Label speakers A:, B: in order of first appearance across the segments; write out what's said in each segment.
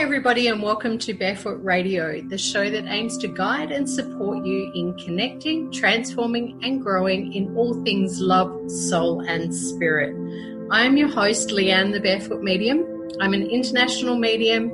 A: Everybody, and welcome to Barefoot Radio, the show that aims to guide and support you in connecting, transforming, and growing in all things love, soul, and spirit. I am your host, Leanne, the Barefoot Medium. I'm an international medium,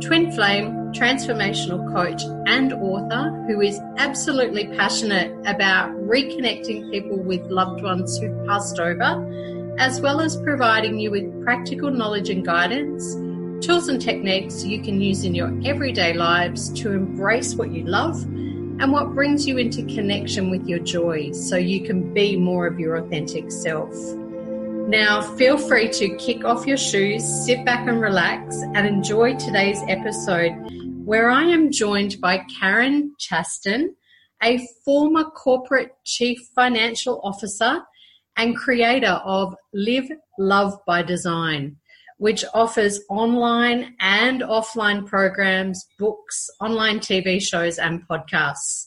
A: twin flame, transformational coach, and author who is absolutely passionate about reconnecting people with loved ones who've passed over, as well as providing you with practical knowledge and guidance tools and techniques you can use in your everyday lives to embrace what you love and what brings you into connection with your joy so you can be more of your authentic self. Now, feel free to kick off your shoes, sit back and relax, and enjoy today's episode where I am joined by Karen Chaston, a former corporate chief financial officer and creator of Live Love by Design which offers online and offline programs, books, online TV shows, and podcasts.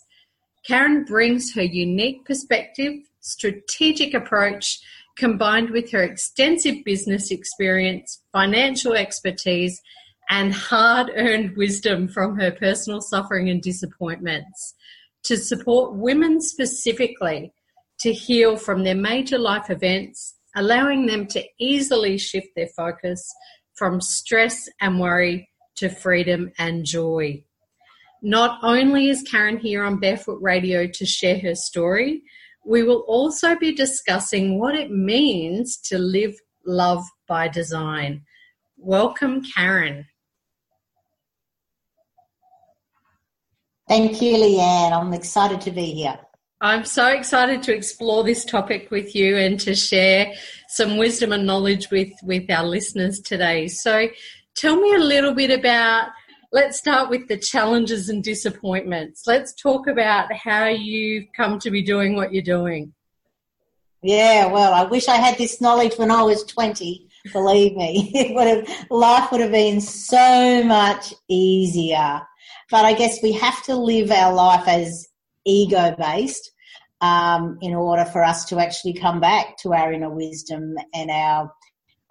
A: Karen brings her unique perspective, strategic approach, combined with her extensive business experience, financial expertise, and hard earned wisdom from her personal suffering and disappointments to support women specifically to heal from their major life events allowing them to easily shift their focus from stress and worry to freedom and joy. Not only is Karen here on Barefoot Radio to share her story, we will also be discussing what it means to live love by design. Welcome, Karen.
B: Thank you, Leanne. I'm excited to be here.
A: I'm so excited to explore this topic with you and to share some wisdom and knowledge with, with our listeners today. So, tell me a little bit about, let's start with the challenges and disappointments. Let's talk about how you've come to be doing what you're doing.
B: Yeah, well, I wish I had this knowledge when I was 20. Believe me, it would have, life would have been so much easier. But I guess we have to live our life as ego based um, in order for us to actually come back to our inner wisdom and our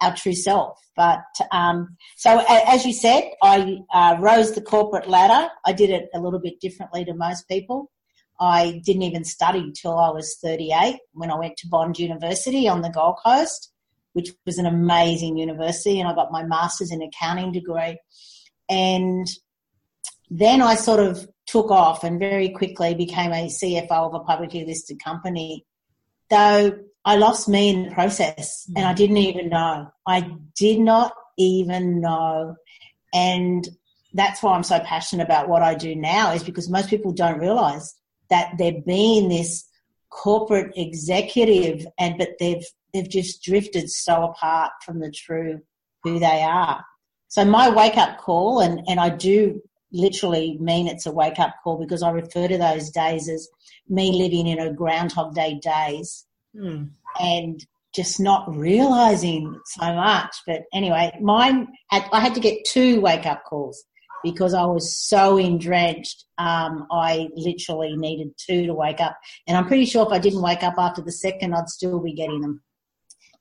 B: our true self. But um, so, as you said, I uh, rose the corporate ladder. I did it a little bit differently to most people. I didn't even study till I was 38 when I went to Bond University on the Gold Coast, which was an amazing university, and I got my master's in accounting degree. And then I sort of took off and very quickly became a CFO of a publicly listed company. Though I lost me in the process and I mm. didn't even know. I did not even know. And that's why I'm so passionate about what I do now is because most people don't realize that they're being this corporate executive and but they've they've just drifted so apart from the true who they are. So my wake up call and, and I do literally mean it's a wake up call because I refer to those days as me living in a Groundhog Day days mm. and just not realizing so much. But anyway, mine, had, I had to get two wake up calls because I was so entrenched. Um, I literally needed two to wake up. And I'm pretty sure if I didn't wake up after the second, I'd still be getting them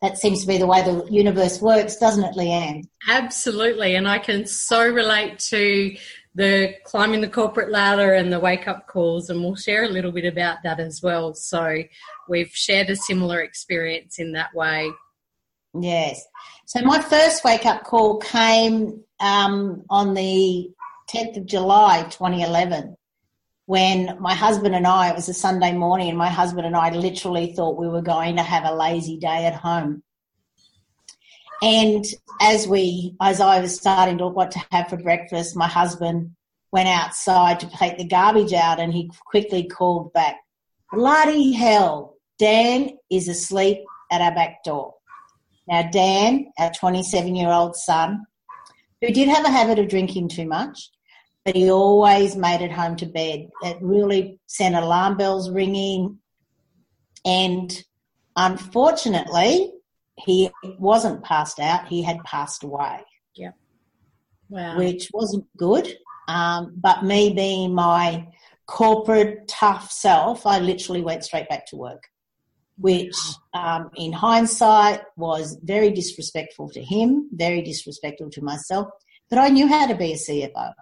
B: that seems to be the way the universe works, doesn't it, Leanne?
A: Absolutely. And I can so relate to the climbing the corporate ladder and the wake up calls, and we'll share a little bit about that as well. So we've shared a similar experience in that way.
B: Yes. So my first wake up call came um, on the 10th of July 2011 when my husband and I, it was a Sunday morning, and my husband and I literally thought we were going to have a lazy day at home. And as we, as I was starting to look what to have for breakfast, my husband went outside to take the garbage out and he quickly called back, bloody hell, Dan is asleep at our back door. Now, Dan, our 27 year old son, who did have a habit of drinking too much, but he always made it home to bed. It really sent alarm bells ringing. And unfortunately, he wasn't passed out, he had passed away.
A: Yeah. Wow.
B: Which wasn't good. Um, but me being my corporate tough self, I literally went straight back to work, which um, in hindsight was very disrespectful to him, very disrespectful to myself, But I knew how to be a CFO.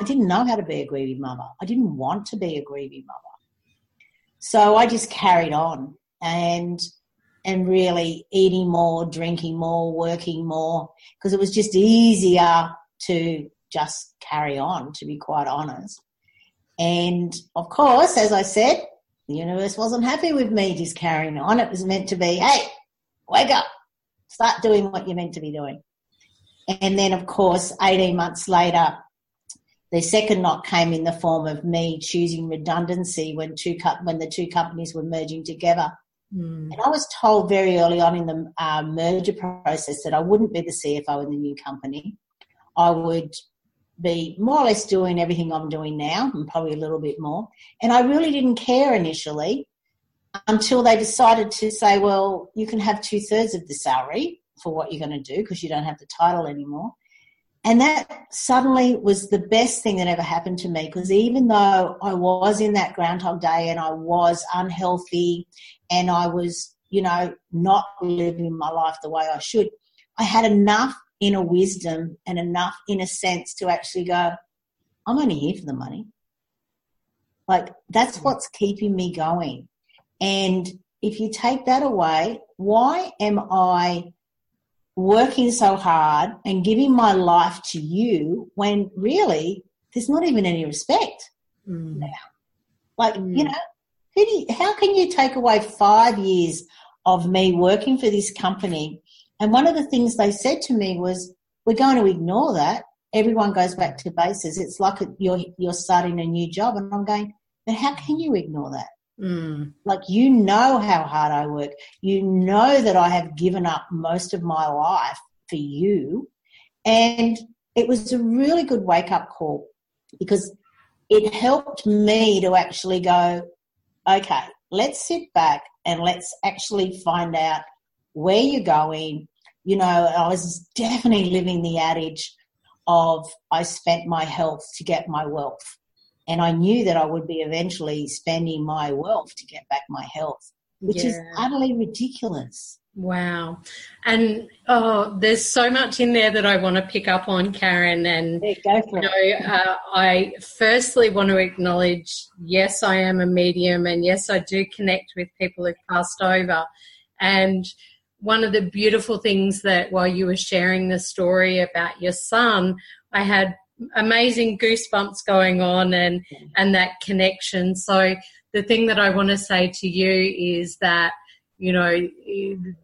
B: I didn't know how to be a grieving mother. I didn't want to be a grieving mother. So I just carried on and and really eating more, drinking more, working more because it was just easier to just carry on, to be quite honest. And of course, as I said, the universe wasn't happy with me just carrying on. It was meant to be, hey, wake up, start doing what you're meant to be doing. And then, of course, 18 months later, the second knock came in the form of me choosing redundancy when two when the two companies were merging together. Mm. And I was told very early on in the uh, merger process that I wouldn't be the CFO in the new company. I would be more or less doing everything I'm doing now and probably a little bit more. And I really didn't care initially until they decided to say, well, you can have two thirds of the salary for what you're going to do because you don't have the title anymore. And that suddenly was the best thing that ever happened to me because even though I was in that Groundhog Day and I was unhealthy and I was, you know, not living my life the way I should, I had enough inner wisdom and enough inner sense to actually go, I'm only here for the money. Like that's mm. what's keeping me going. And if you take that away, why am I working so hard and giving my life to you when really there's not even any respect mm. now? Like, mm. you know, who do you, how can you take away five years of me working for this company? And one of the things they said to me was, we're going to ignore that. Everyone goes back to bases. It's like you're, you're starting a new job. And I'm going, but how can you ignore that? Mm. Like, you know how hard I work. You know that I have given up most of my life for you. And it was a really good wake up call because it helped me to actually go, okay, let's sit back and let's actually find out where you're going. You know, I was definitely living the adage of I spent my health to get my wealth. And I knew that I would be eventually spending my wealth to get back my health, which yeah. is utterly ridiculous.
A: Wow. And oh, there's so much in there that I want to pick up on, Karen. And
B: you, you know,
A: uh, I firstly want to acknowledge yes, I am a medium, and yes, I do connect with people who've passed over. And one of the beautiful things that while you were sharing the story about your son, I had amazing goosebumps going on and and that connection. So the thing that i want to say to you is that you know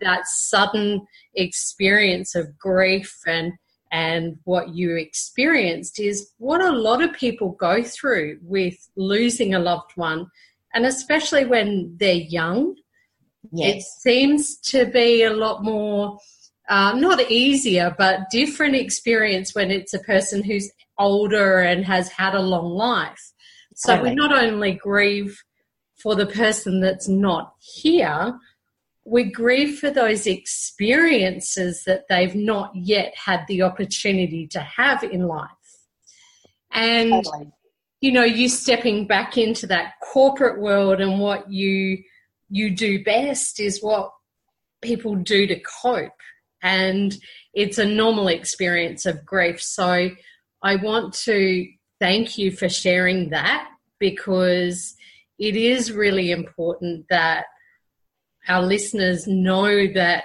A: that sudden experience of grief and and what you experienced is what a lot of people go through with losing a loved one and especially when they're young. Yes. it seems to be a lot more uh, not easier, but different experience when it's a person who's older and has had a long life. So we not only grieve for the person that's not here, we grieve for those experiences that they've not yet had the opportunity to have in life. And, totally. you know, you stepping back into that corporate world and what you you do best is what people do to cope and it's a normal experience of grief. So I want to thank you for sharing that because it is really important that our listeners know that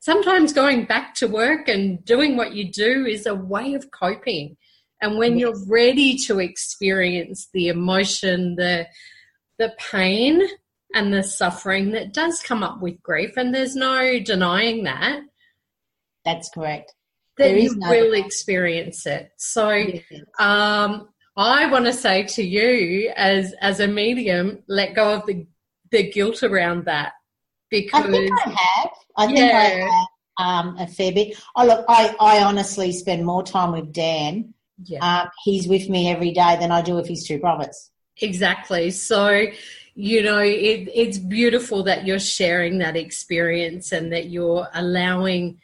A: sometimes going back to work and doing what you do is a way of coping. And when yes. you're ready to experience the emotion, the the pain and the suffering that does come up with grief, and there's no denying that,
B: that's correct.
A: That you no will experience it. So um, I want to say to you, as as a medium, let go of the the guilt around that because I
B: think I have. I think yeah. I have um, a fair bit. Oh look, I I honestly spend more time with Dan. Yeah. Uh, he's with me every day than I do with his two brothers.
A: Exactly. So you know it, it's beautiful that you're sharing that experience and that you're allowing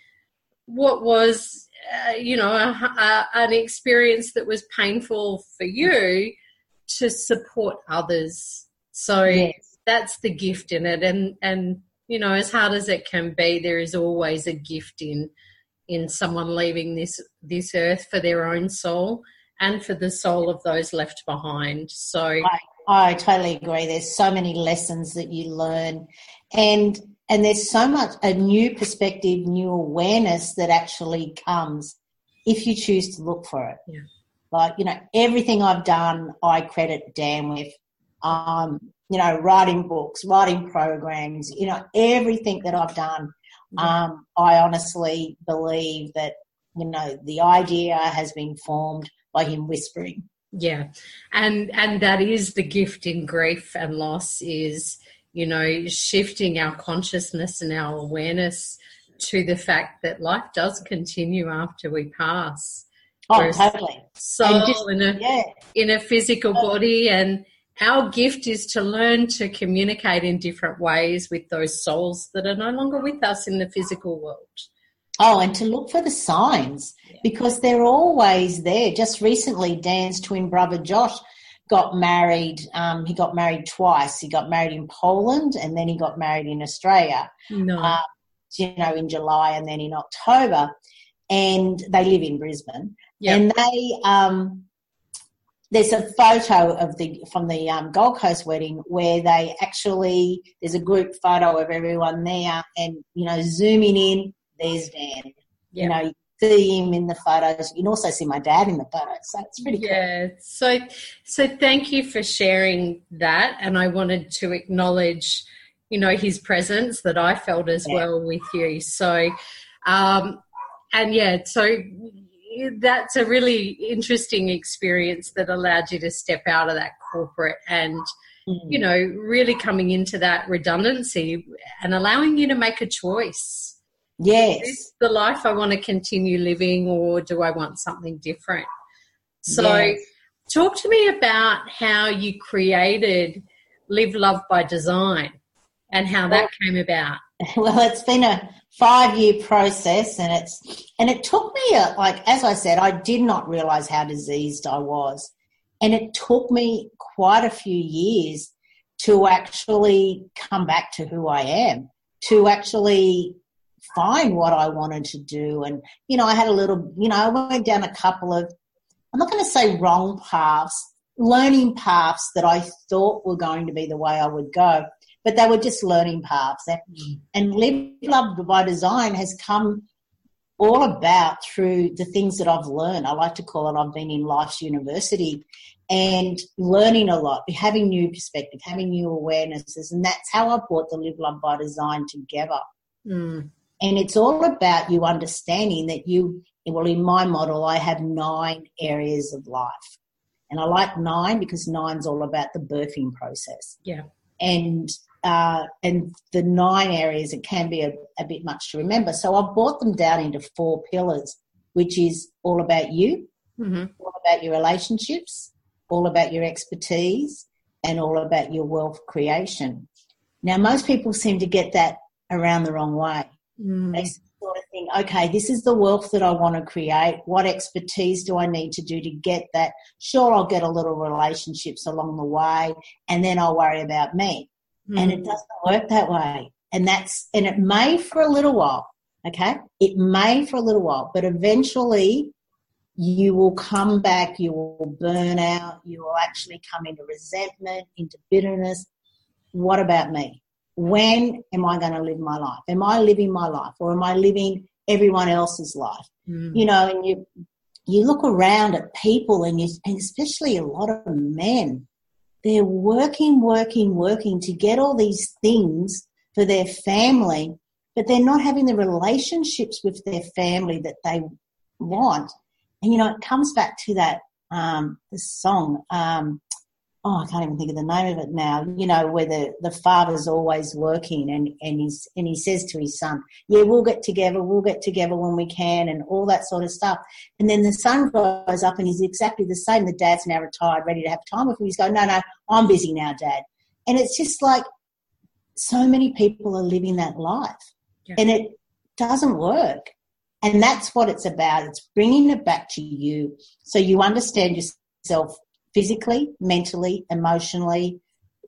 A: what was, uh, you know, a, a, an experience that was painful for you to support others. So yes. that's the gift in it. And, and, you know, as hard as it can be, there is always a gift in in someone leaving this this earth for their own soul and for the soul of those left behind. So
B: I, I totally agree. There's so many lessons that you learn, and and there's so much a new perspective, new awareness that actually comes if you choose to look for it.
A: Yeah.
B: Like you know, everything I've done, I credit Dan with. Um, you know, writing books, writing programs, you know, everything that I've done. Um, I honestly believe that, you know, the idea has been formed by him whispering.
A: Yeah. And and that is the gift in grief and loss is, you know, shifting our consciousness and our awareness to the fact that life does continue after we pass.
B: Oh, totally.
A: Soul just, in a yeah. in a physical body and our gift is to learn to communicate in different ways with those souls that are no longer with us in the physical world.
B: Oh, and to look for the signs because they're always there. Just recently, Dan's twin brother Josh got married. Um, he got married twice. He got married in Poland and then he got married in Australia.
A: No. Uh,
B: you know, in July and then in October. And they live in Brisbane. Yep. And they, um, there's a photo of the from the um, Gold Coast wedding where they actually there's a group photo of everyone there, and you know zooming in, there's Dan. Yep. You know, you see him in the photos. You can also see my dad in the photos, so it's pretty cool.
A: Yeah. So, so thank you for sharing that, and I wanted to acknowledge, you know, his presence that I felt as yeah. well with you. So, um, and yeah, so that's a really interesting experience that allowed you to step out of that corporate and mm. you know really coming into that redundancy and allowing you to make a choice
B: yes
A: is this the life i want to continue living or do i want something different? So yes. talk to me about how you created live love by design and how that came about.
B: well it's been a five year process and it's and it took me a, like as i said i did not realize how diseased i was. And it took me quite a few years to actually come back to who i am to actually find what i wanted to do and you know i had a little you know i went down a couple of i'm not going to say wrong paths learning paths that i thought were going to be the way i would go but they were just learning paths. And Live Love by Design has come all about through the things that I've learned. I like to call it I've been in life's university and learning a lot, having new perspective, having new awarenesses. And that's how I brought the Live Love by Design together.
A: Mm.
B: And it's all about you understanding that you, well, in my model, I have nine areas of life. And I like nine because nine's all about the birthing process.
A: Yeah.
B: And uh, and the nine areas, it can be a, a bit much to remember. So I've brought them down into four pillars, which is all about you,
A: mm-hmm.
B: all about your relationships, all about your expertise, and all about your wealth creation. Now, most people seem to get that around the wrong way.
A: Mm.
B: They sort of think, okay, this is the wealth that I want to create. What expertise do I need to do to get that? Sure, I'll get a little relationships along the way, and then I'll worry about me. Mm. And it doesn't work that way. And that's, and it may for a little while. Okay. It may for a little while, but eventually you will come back, you will burn out, you will actually come into resentment, into bitterness. What about me? When am I going to live my life? Am I living my life or am I living everyone else's life?
A: Mm.
B: You know, and you, you look around at people and you, and especially a lot of men, they're working, working, working to get all these things for their family, but they're not having the relationships with their family that they want. And you know, it comes back to that um, the song. Um, oh, I can't even think of the name of it now. You know, where the, the father's always working and, and he's, and he says to his son, yeah, we'll get together, we'll get together when we can and all that sort of stuff. And then the son grows up and he's exactly the same. The dad's now retired, ready to have time with him. He's going, no, no, I'm busy now, dad. And it's just like so many people are living that life yeah. and it doesn't work. And that's what it's about. It's bringing it back to you so you understand yourself physically, mentally, emotionally,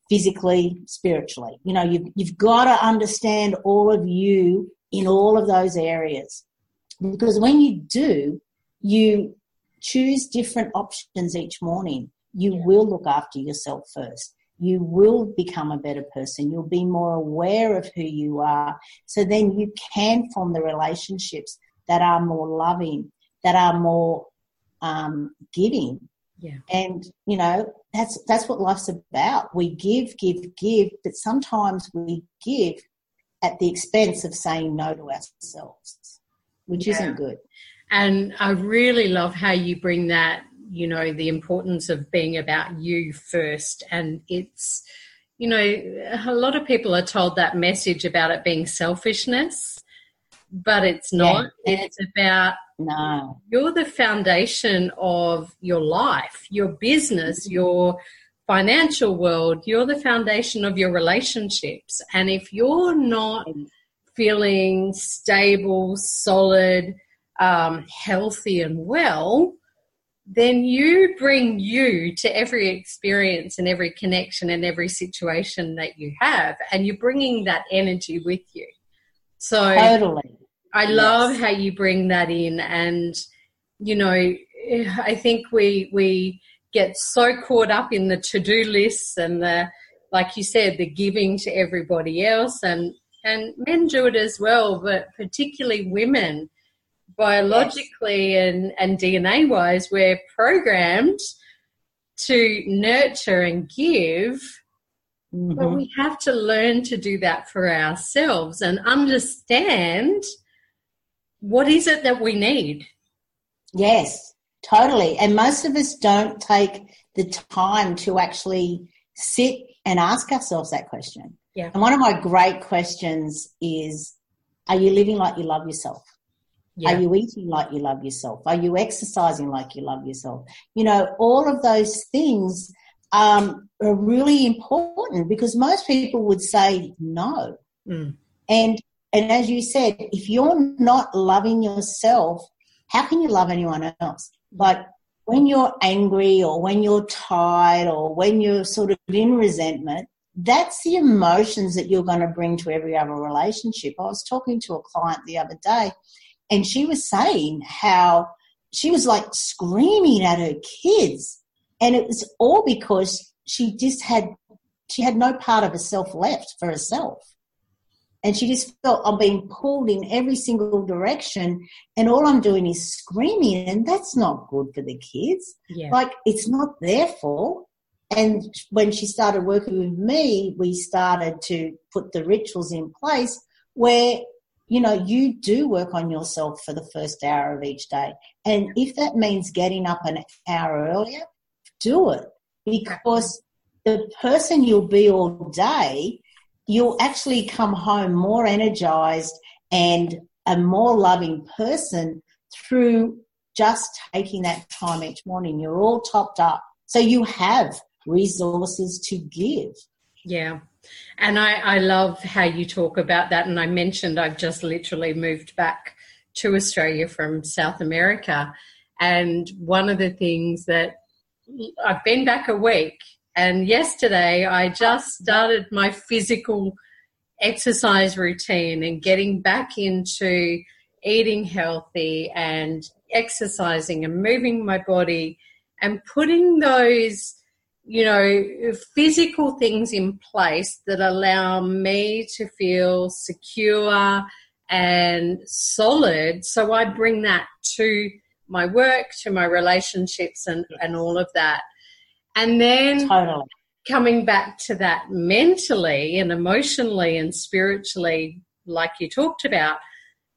B: physically, spiritually. You know, you've, you've got to understand all of you in all of those areas. Because when you do, you choose different options each morning. You yeah. will look after yourself first. You will become a better person. You'll be more aware of who you are. So then you can form the relationships that are more loving, that are more um, giving.
A: Yeah.
B: And, you know, that's, that's what life's about. We give, give, give, but sometimes we give at the expense of saying no to ourselves, which yeah. isn't good.
A: And I really love how you bring that, you know, the importance of being about you first. And it's, you know, a lot of people are told that message about it being selfishness, but it's not. Yeah. It's about
B: no.
A: You're the foundation of your life, your business, mm-hmm. your financial world. You're the foundation of your relationships. And if you're not feeling stable, solid, um, healthy, and well, then you bring you to every experience and every connection and every situation that you have, and you're bringing that energy with you. So,
B: totally.
A: I love yes. how you bring that in, and you know, I think we we get so caught up in the to do lists and the, like you said, the giving to everybody else, and and men do it as well, but particularly women biologically yes. and, and DNA wise, we're programmed to nurture and give. Mm-hmm. But we have to learn to do that for ourselves and understand what is it that we need.
B: Yes, totally. And most of us don't take the time to actually sit and ask ourselves that question.
A: Yeah.
B: And one of my great questions is Are you living like you love yourself? Yeah. Are you eating like you love yourself? Are you exercising like you love yourself? You know, all of those things um, are really important because most people would say no.
A: Mm.
B: And and as you said, if you're not loving yourself, how can you love anyone else? Like when you're angry or when you're tired or when you're sort of in resentment, that's the emotions that you're going to bring to every other relationship. I was talking to a client the other day and she was saying how she was like screaming at her kids and it was all because she just had she had no part of herself left for herself and she just felt i'm being pulled in every single direction and all i'm doing is screaming and that's not good for the kids
A: yeah.
B: like it's not their fault and when she started working with me we started to put the rituals in place where you know, you do work on yourself for the first hour of each day. And if that means getting up an hour earlier, do it because the person you'll be all day, you'll actually come home more energized and a more loving person through just taking that time each morning. You're all topped up. So you have resources to give.
A: Yeah. And I, I love how you talk about that. And I mentioned I've just literally moved back to Australia from South America. And one of the things that I've been back a week, and yesterday I just started my physical exercise routine and getting back into eating healthy and exercising and moving my body and putting those you know, physical things in place that allow me to feel secure and solid. So I bring that to my work, to my relationships, and, and all of that. And then
B: totally.
A: coming back to that mentally and emotionally and spiritually, like you talked about,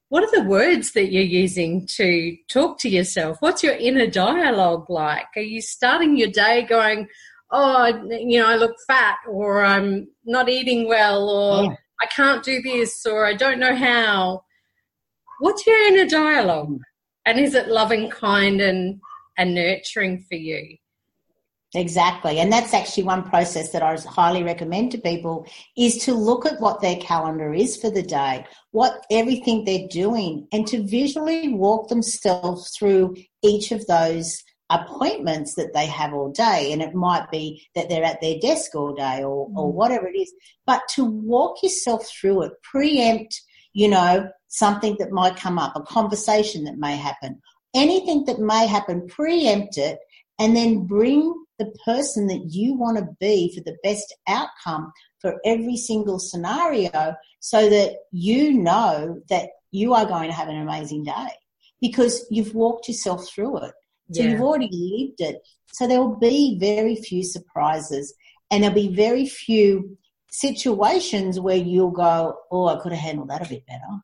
A: what are the words that you're using to talk to yourself? What's your inner dialogue like? Are you starting your day going, oh, you know, I look fat or I'm not eating well or yeah. I can't do this or I don't know how. What's your inner dialogue? And is it loving, kind, and, and nurturing for you?
B: Exactly. And that's actually one process that I highly recommend to people is to look at what their calendar is for the day, what everything they're doing, and to visually walk themselves through each of those appointments that they have all day and it might be that they're at their desk all day or, mm. or whatever it is but to walk yourself through it preempt you know something that might come up, a conversation that may happen, anything that may happen, preempt it and then bring the person that you want to be for the best outcome for every single scenario so that you know that you are going to have an amazing day because you've walked yourself through it. So yeah. you've already lived it. So there will be very few surprises and there'll be very few situations where you'll go, Oh, I could have handled that a bit better.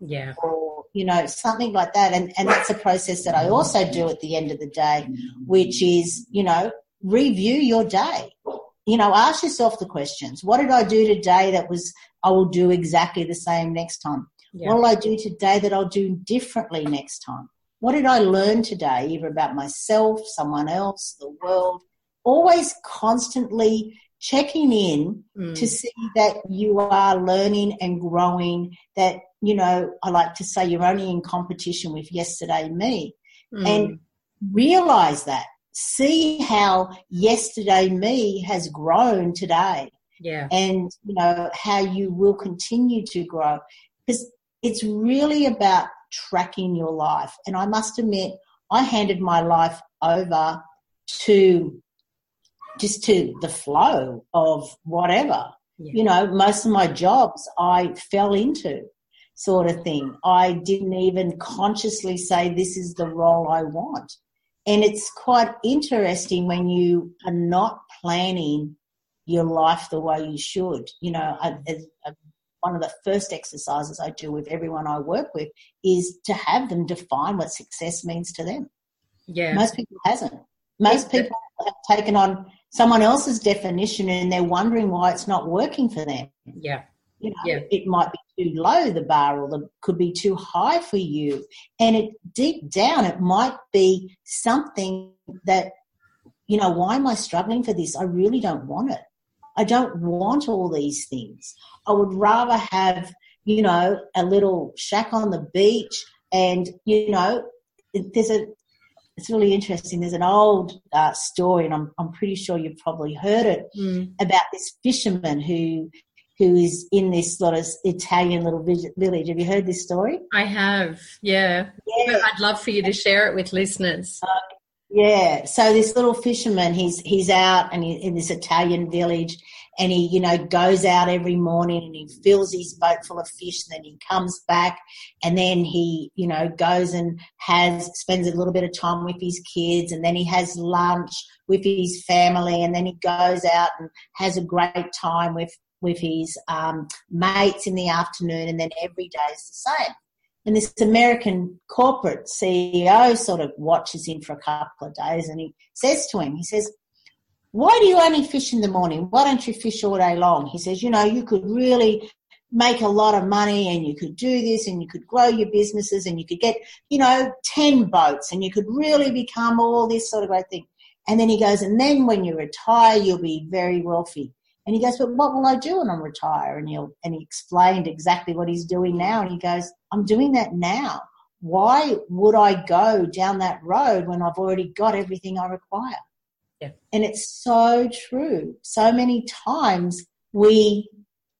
A: Yeah.
B: Or, you know, something like that. And, and that's a process that I also do at the end of the day, which is, you know, review your day. You know, ask yourself the questions. What did I do today that was, I will do exactly the same next time? Yeah. What will I do today that I'll do differently next time? What did I learn today, either about myself, someone else, the world? Always constantly checking in mm. to see that you are learning and growing, that, you know, I like to say you're only in competition with yesterday me. Mm. And realize that. See how yesterday me has grown today.
A: Yeah.
B: And, you know, how you will continue to grow. Because it's really about tracking your life. And I must admit, I handed my life over to just to the flow of whatever. Yeah. You know, most of my jobs I fell into sort of thing. I didn't even consciously say this is the role I want. And it's quite interesting when you are not planning your life the way you should. You know, I, uh, one of the first exercises I do with everyone I work with is to have them define what success means to them.
A: Yeah.
B: Most people hasn't. Most people have taken on someone else's definition and they're wondering why it's not working for them.
A: Yeah.
B: You know, yeah. it might be too low, the bar, or the, could be too high for you. And it deep down, it might be something that, you know, why am I struggling for this? I really don't want it. I don't want all these things. I would rather have, you know, a little shack on the beach and, you know, there's a, it's really interesting. There's an old uh, story, and I'm, I'm pretty sure you've probably heard it, mm. about this fisherman who who is in this sort of Italian little village. Have you heard this story?
A: I have, yeah. yeah. I'd love for you to share it with listeners. Uh,
B: yeah. So this little fisherman, he's he's out and he, in this Italian village, and he you know goes out every morning and he fills his boat full of fish. And then he comes back, and then he you know goes and has spends a little bit of time with his kids, and then he has lunch with his family, and then he goes out and has a great time with with his um, mates in the afternoon, and then every day is the same. And this American corporate CEO sort of watches him for a couple of days and he says to him, he says, why do you only fish in the morning? Why don't you fish all day long? He says, you know, you could really make a lot of money and you could do this and you could grow your businesses and you could get, you know, 10 boats and you could really become all this sort of great thing. And then he goes, and then when you retire, you'll be very wealthy. And he goes, but what will I do when I retire? And he'll, and he explained exactly what he's doing now. And he goes, I'm doing that now. Why would I go down that road when I've already got everything I require?
A: Yeah.
B: And it's so true. So many times we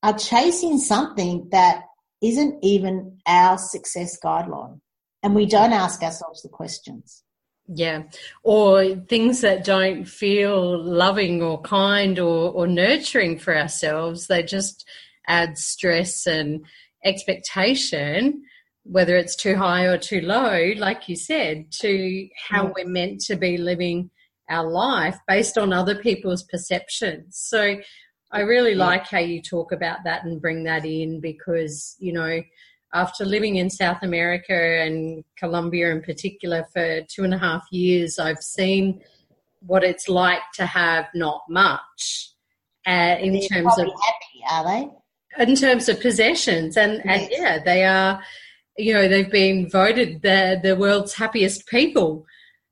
B: are chasing something that isn't even our success guideline. And we don't ask ourselves the questions.
A: Yeah. Or things that don't feel loving or kind or, or nurturing for ourselves. They just add stress and expectation, whether it's too high or too low, like you said, to how mm. we're meant to be living our life based on other people's perceptions. So I really like how you talk about that and bring that in because, you know, after living in South America and Colombia in particular for two and a half years, I've seen what it's like to have not much uh, in
B: They're
A: terms of
B: happy, are they?
A: In terms of possessions, and yes. and yeah, they are. You know, they've been voted the the world's happiest people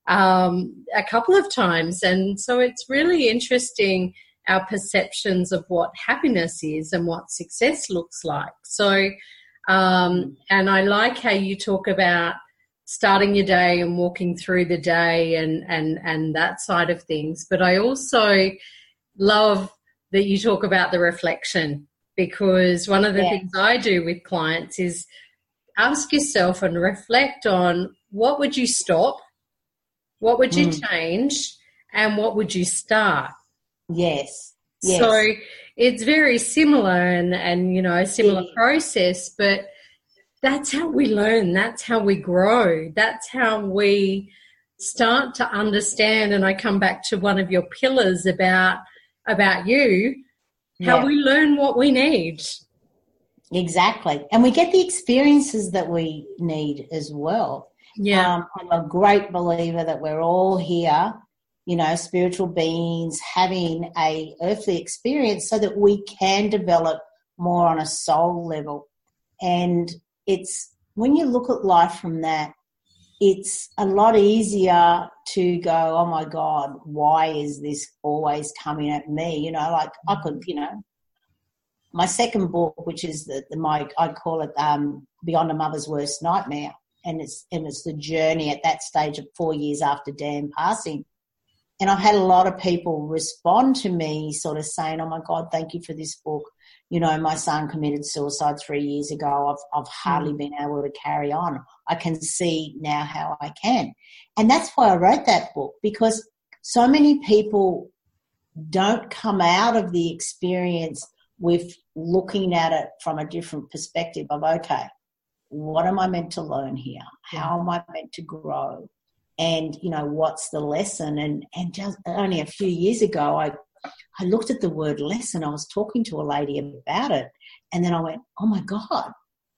A: um, a couple of times, and so it's really interesting our perceptions of what happiness is and what success looks like. So um, and I like how you talk about starting your day and walking through the day and, and, and that side of things. But I also love that you talk about the reflection because one of the yeah. things I do with clients is ask yourself and reflect on what would you stop, what would you mm. change, and what would you start.
B: Yes. yes.
A: So it's very similar and, and you know, a similar yeah. process, but that's how we learn. That's how we grow. That's how we start to understand. And I come back to one of your pillars about, about you, how yeah. we learn what we need.
B: Exactly. And we get the experiences that we need as well.
A: Yeah. Um,
B: I'm a great believer that we're all here, you know, spiritual beings having a earthly experience so that we can develop more on a soul level. And it's when you look at life from that, it's a lot easier to go, oh my God, why is this always coming at me? You know, like I could, you know, my second book, which is the, the my I call it um, Beyond a Mother's Worst Nightmare, and it's and it's the journey at that stage of four years after Dan passing. And I've had a lot of people respond to me, sort of saying, "Oh my God, thank you for this book." You know, my son committed suicide three years ago. I've I've hardly mm. been able to carry on. I can see now how I can, and that's why I wrote that book because so many people don't come out of the experience with looking at it from a different perspective of okay what am i meant to learn here? How am i meant to grow? And you know what's the lesson? And and just only a few years ago i i looked at the word lesson. I was talking to a lady about it. And then i went oh my god.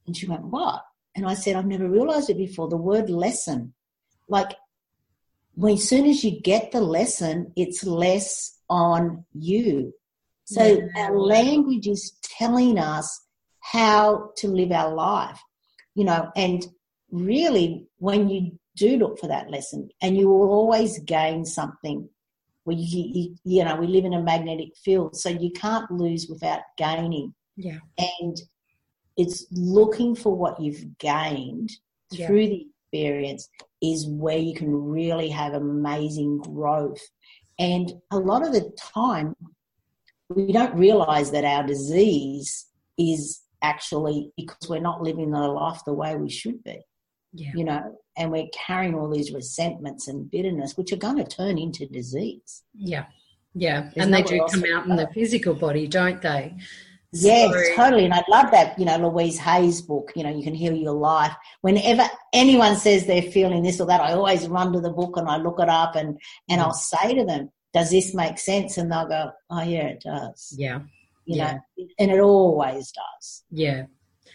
B: And she went what? And i said i've never realized it before. The word lesson like when as soon as you get the lesson it's less on you. So yeah. our language is telling us how to live our life, you know, and really when you do look for that lesson and you will always gain something you, you, you know, we live in a magnetic field, so you can't lose without gaining.
A: Yeah.
B: And it's looking for what you've gained yeah. through the experience is where you can really have amazing growth. And a lot of the time, we don't realize that our disease is actually because we're not living the life the way we should be.
A: Yeah.
B: You know, and we're carrying all these resentments and bitterness, which are going to turn into disease.
A: Yeah. Yeah. There's and they do come out in the physical body, don't they?
B: Yeah, totally. And I love that, you know, Louise Hay's book, you know, you can heal your life. Whenever anyone says they're feeling this or that, I always run to the book and I look it up and, and mm. I'll say to them, does this make sense? And they'll go, oh, yeah, it does.
A: Yeah.
B: You yeah. know, and it always does.
A: Yeah.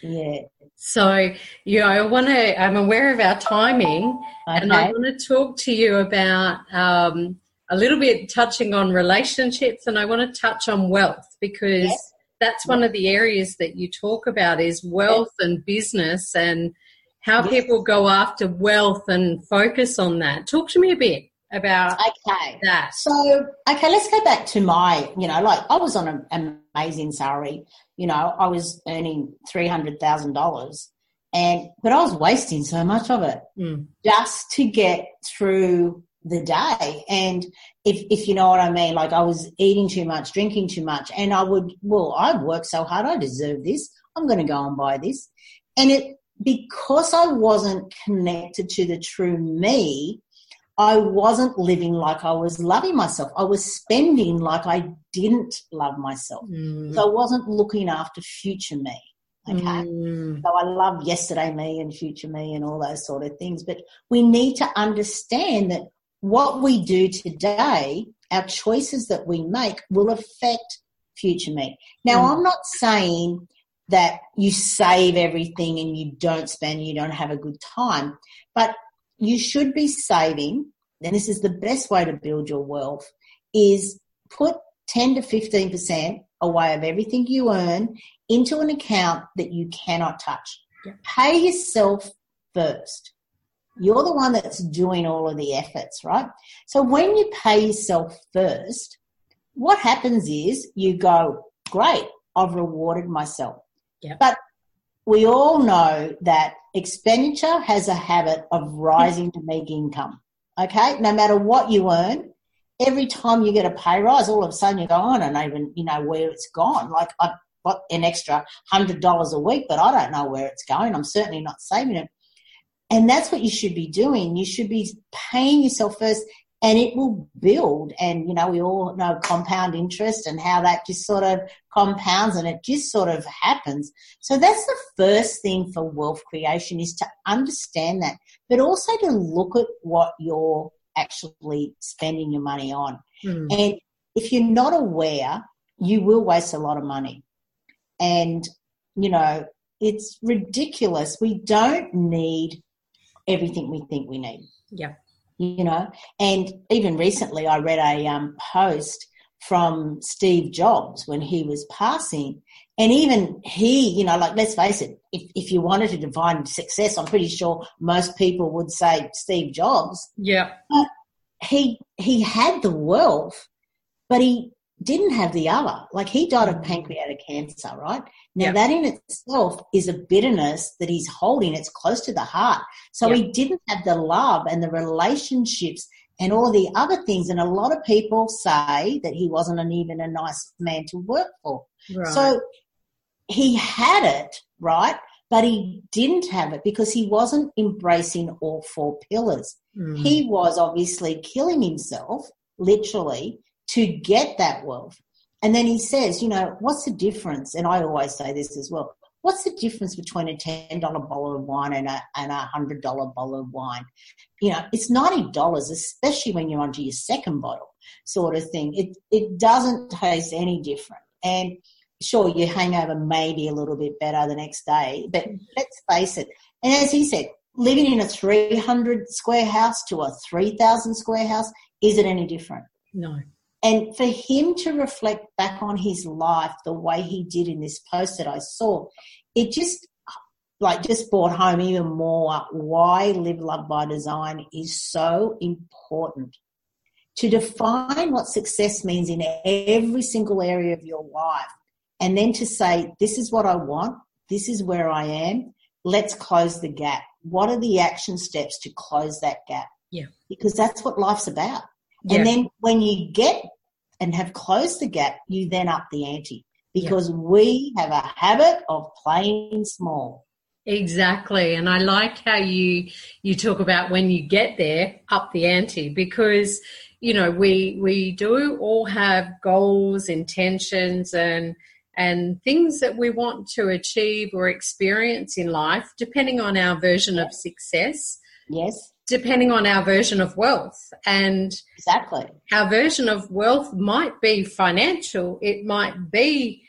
B: Yeah.
A: So, you know, I want to, I'm aware of our timing okay. and I want to talk to you about um, a little bit touching on relationships and I want to touch on wealth because yes. that's one of the areas that you talk about is wealth yes. and business and how yes. people go after wealth and focus on that. Talk to me a bit about
B: okay
A: that.
B: So okay, let's go back to my, you know, like I was on an amazing salary. You know, I was earning three hundred thousand dollars, and but I was wasting so much of it
A: mm.
B: just to get through the day. And if if you know what I mean, like I was eating too much, drinking too much, and I would well, I've worked so hard, I deserve this. I'm going to go and buy this, and it because I wasn't connected to the true me I wasn't living like I was loving myself. I was spending like I didn't love myself.
A: Mm.
B: So I wasn't looking after future me. Okay. Mm. So I love yesterday me and future me and all those sort of things. But we need to understand that what we do today, our choices that we make will affect future me. Now, mm. I'm not saying that you save everything and you don't spend, you don't have a good time, but you should be saving, and this is the best way to build your wealth, is put 10 to 15% away of everything you earn into an account that you cannot touch. Yeah. Pay yourself first. You're the one that's doing all of the efforts, right? So when you pay yourself first, what happens is you go, great, I've rewarded myself.
A: Yeah.
B: But we all know that expenditure has a habit of rising to meet income. Okay, no matter what you earn, every time you get a pay rise, all of a sudden you go, I don't even, you know, where it's gone. Like I've got an extra hundred dollars a week, but I don't know where it's going. I'm certainly not saving it. And that's what you should be doing. You should be paying yourself first and it will build. And, you know, we all know compound interest and how that just sort of compounds and it just sort of happens. So that's the first thing for wealth creation is to understand that, but also to look at what you're actually spending your money on. Mm. And if you're not aware, you will waste a lot of money. And, you know, it's ridiculous. We don't need everything we think we need.
A: Yeah
B: you know. And even recently, I read a um, post from Steve Jobs when he was passing. And even he, you know, like, let's face it, if, if you wanted to define success, I'm pretty sure most people would say Steve Jobs.
A: Yeah.
B: But he, he had the wealth, but he didn't have the other. Like he died of mm. pancreatic cancer, right? Now yep. that in itself is a bitterness that he's holding. It's close to the heart. So yep. he didn't have the love and the relationships and all the other things. And a lot of people say that he wasn't an, even a nice man to work for. Right. So he had it, right? But he didn't have it because he wasn't embracing all four pillars. Mm. He was obviously killing himself, literally, to get that wealth. And then he says, you know, what's the difference? And I always say this as well. What's the difference between a $10 bottle of wine and a, and a $100 bottle of wine? You know, it's $90, especially when you're onto your second bottle sort of thing. It, it doesn't taste any different. And sure, your hangover may be a little bit better the next day, but let's face it. And as he said, living in a 300 square house to a 3,000 square house, is it any different?
A: No.
B: And for him to reflect back on his life the way he did in this post that I saw, it just like just brought home even more why live love by design is so important. To define what success means in every single area of your life and then to say this is what i want. This is where i am. Let's close the gap. What are the action steps to close that gap?
A: Yeah.
B: Because that's what life's about And then when you get and have closed the gap, you then up the ante because we have a habit of playing small.
A: Exactly. And I like how you you talk about when you get there, up the ante because you know, we we do all have goals, intentions and and things that we want to achieve or experience in life depending on our version of success.
B: Yes
A: depending on our version of wealth. And
B: exactly
A: our version of wealth might be financial, it might be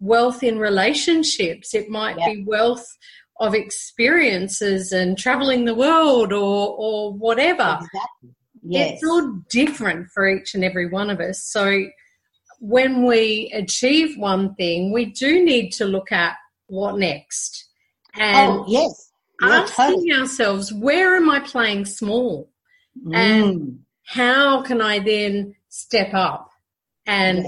A: wealth in relationships, it might yep. be wealth of experiences and traveling the world or or whatever.
B: Exactly. Yes.
A: It's all different for each and every one of us. So when we achieve one thing, we do need to look at what next.
B: And oh, yes
A: asking ourselves, where am I playing small? Mm. And how can I then step up and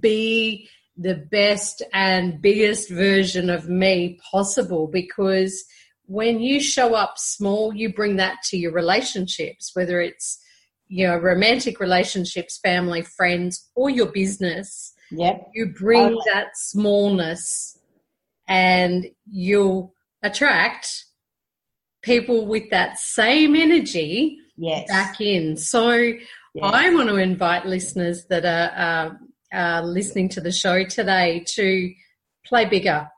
A: be the best and biggest version of me possible? Because when you show up small, you bring that to your relationships, whether it's you know romantic relationships, family, friends, or your business.
B: Yep.
A: You bring okay. that smallness and you'll attract people with that same energy
B: yes.
A: back in. So yes. I want to invite listeners that are, uh, listening to the show today to play bigger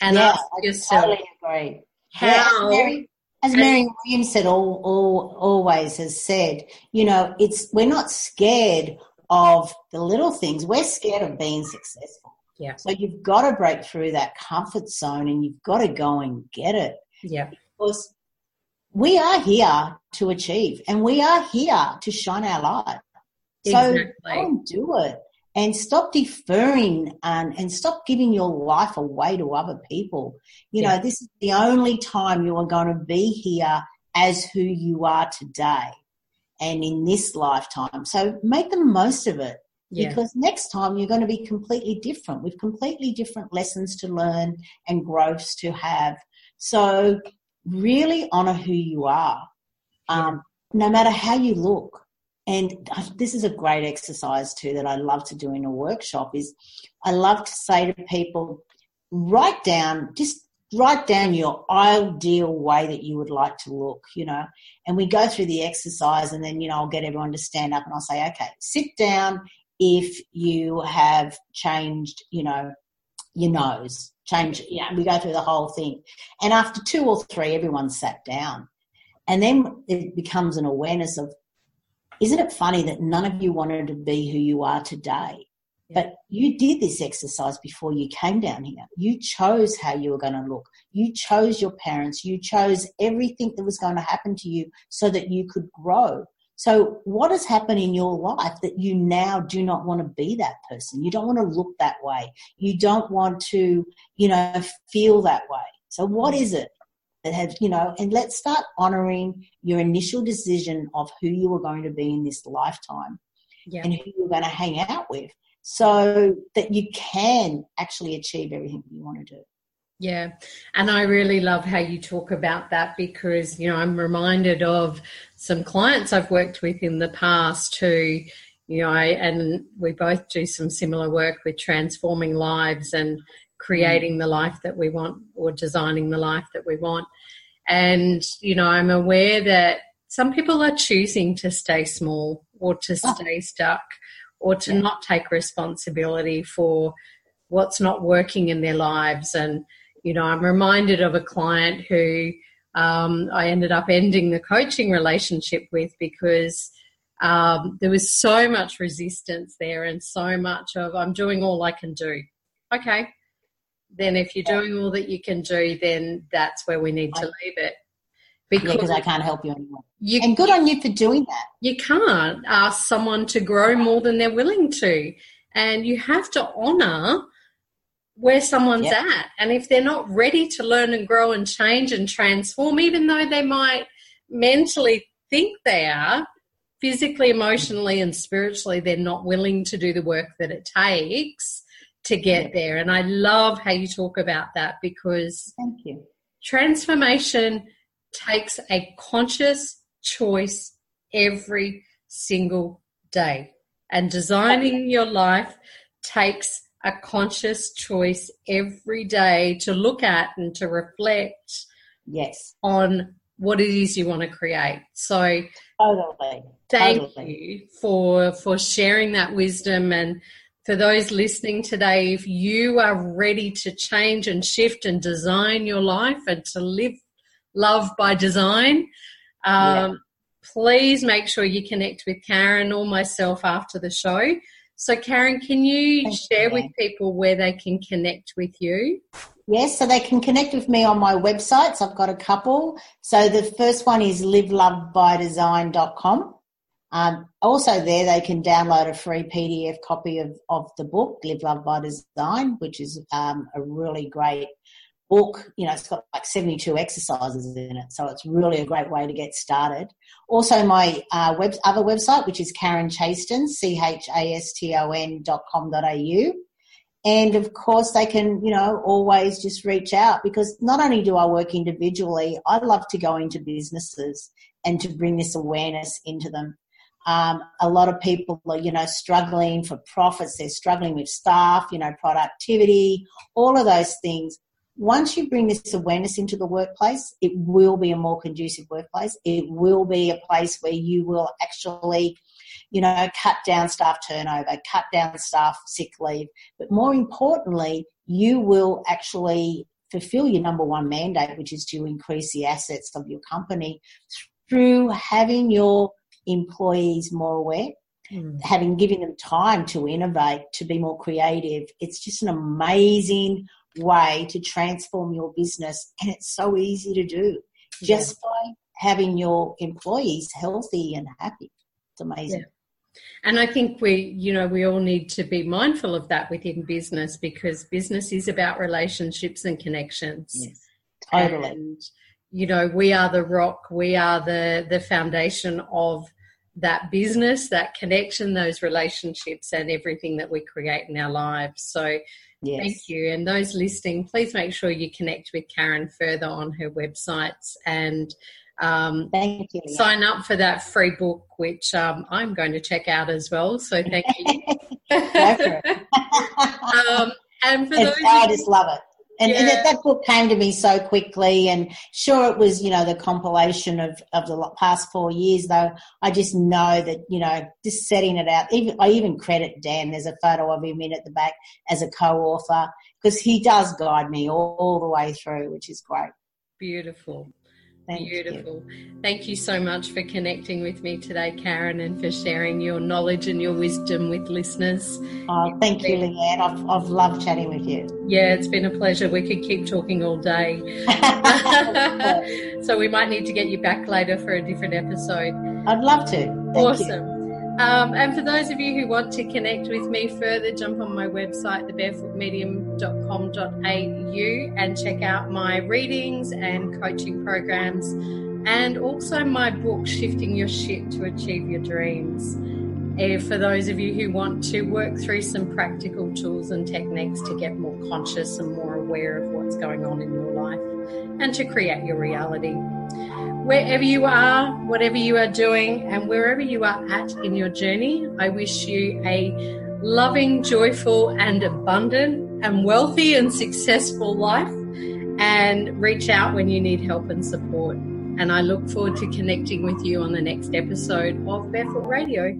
A: and
B: yeah,
A: ask
B: I. Totally agree.
A: How, yeah, as,
B: Mary, as Mary Williams said, all, all, always has said, you know, it's we're not scared of the little things. We're scared of being successful.
A: Yeah.
B: So you've got to break through that comfort zone and you've got to go and get it.
A: Yeah.
B: Because we are here to achieve and we are here to shine our light. Exactly. So go and do it and stop deferring and, and stop giving your life away to other people. You yeah. know, this is the only time you are going to be here as who you are today and in this lifetime. So make the most of it. Yeah. Because next time you're going to be completely different with completely different lessons to learn and growths to have. So really honor who you are, um, no matter how you look. and this is a great exercise too that I love to do in a workshop is I love to say to people, write down, just write down your ideal way that you would like to look, you know. And we go through the exercise and then, you know, I'll get everyone to stand up and I'll say, okay, sit down if you have changed, you know, your nose. Change, yeah, we go through the whole thing. And after two or three, everyone sat down. And then it becomes an awareness of, isn't it funny that none of you wanted to be who you are today? But you did this exercise before you came down here. You chose how you were going to look. You chose your parents. You chose everything that was going to happen to you so that you could grow. So, what has happened in your life that you now do not want to be that person? You don't want to look that way. You don't want to, you know, feel that way. So, what is it that has, you know, and let's start honoring your initial decision of who you were going to be in this lifetime yeah. and who you're going to hang out with so that you can actually achieve everything you want to do.
A: Yeah, and I really love how you talk about that because, you know, I'm reminded of some clients I've worked with in the past who, you know, I, and we both do some similar work with transforming lives and creating the life that we want or designing the life that we want. And, you know, I'm aware that some people are choosing to stay small or to oh. stay stuck or to yeah. not take responsibility for what's not working in their lives. And, you know, I'm reminded of a client who um, I ended up ending the coaching relationship with because um, there was so much resistance there and so much of, I'm doing all I can do. Okay. Then if you're doing all that you can do, then that's where we need to leave it
B: because yeah, I can't help you anymore. You, and good on you for doing that.
A: You can't ask someone to grow more than they're willing to. And you have to honor where someone's yep. at. And if they're not ready to learn and grow and change and transform, even though they might mentally think they are, physically, emotionally, and spiritually, they're not willing to do the work that it takes to get yep. there. And I love how you talk about that because
B: thank you.
A: Transformation takes a conscious choice every single day. And designing your life takes a conscious choice every day to look at and to reflect
B: yes
A: on what it is you want to create so
B: totally
A: thank
B: totally.
A: you for for sharing that wisdom and for those listening today if you are ready to change and shift and design your life and to live love by design. Um, yeah. Please make sure you connect with Karen or myself after the show. So, Karen, can you Thank share you. with people where they can connect with you?
B: Yes, so they can connect with me on my websites. I've got a couple. So the first one is livelovebydesign.com. Um, also, there they can download a free PDF copy of, of the book, Live Love by Design, which is um, a really great book, you know, it's got like 72 exercises in it. So it's really a great way to get started. Also, my uh, web, other website, which is Karen Chaston, C-H-A-S-T-O-N dot com dot au. And of course, they can, you know, always just reach out because not only do I work individually, I love to go into businesses and to bring this awareness into them. Um, a lot of people are, you know, struggling for profits. They're struggling with staff, you know, productivity, all of those things once you bring this awareness into the workplace, it will be a more conducive workplace. It will be a place where you will actually, you know, cut down staff turnover, cut down staff sick leave. But more importantly, you will actually fulfill your number one mandate, which is to increase the assets of your company through having your employees more aware, mm. having given them time to innovate, to be more creative. It's just an amazing way to transform your business. And it's so easy to do just yeah. by having your employees healthy and happy. It's amazing. Yeah.
A: And I think we, you know, we all need to be mindful of that within business because business is about relationships and connections.
B: Yes, totally.
A: And, you know, we are the rock, we are the the foundation of that business, that connection, those relationships, and everything that we create in our lives. So Yes. Thank you. And those listening, please make sure you connect with Karen further on her websites and um,
B: thank you.
A: Sign up for that free book, which um, I'm going to check out as well. So thank you.
B: um, and for those, I just love it. And, yeah. and that, that, book came to me so quickly, and sure, it was you know the compilation of of the past four years. Though I just know that you know just setting it out. Even I even credit Dan. There's a photo of him in at the back as a co-author because he does guide me all, all the way through, which is great.
A: Beautiful. Thank Beautiful. You. Thank you so much for connecting with me today, Karen, and for sharing your knowledge and your wisdom with listeners.
B: Oh, thank you, Leanne. I've, I've loved chatting with you.
A: Yeah, it's been a pleasure. We could keep talking all day. so we might need to get you back later for a different episode.
B: I'd love to. Thank
A: awesome. You. Um, and for those of you who want to connect with me further, jump on my website, thebarefootmedium.com.au, and check out my readings and coaching programs, and also my book, Shifting Your Shit to Achieve Your Dreams. Uh, for those of you who want to work through some practical tools and techniques to get more conscious and more aware of what's going on in your life and to create your reality wherever you are, whatever you are doing, and wherever you are at in your journey, I wish you a loving, joyful, and abundant, and wealthy and successful life. And reach out when you need help and support. And I look forward to connecting with you on the next episode of Barefoot Radio.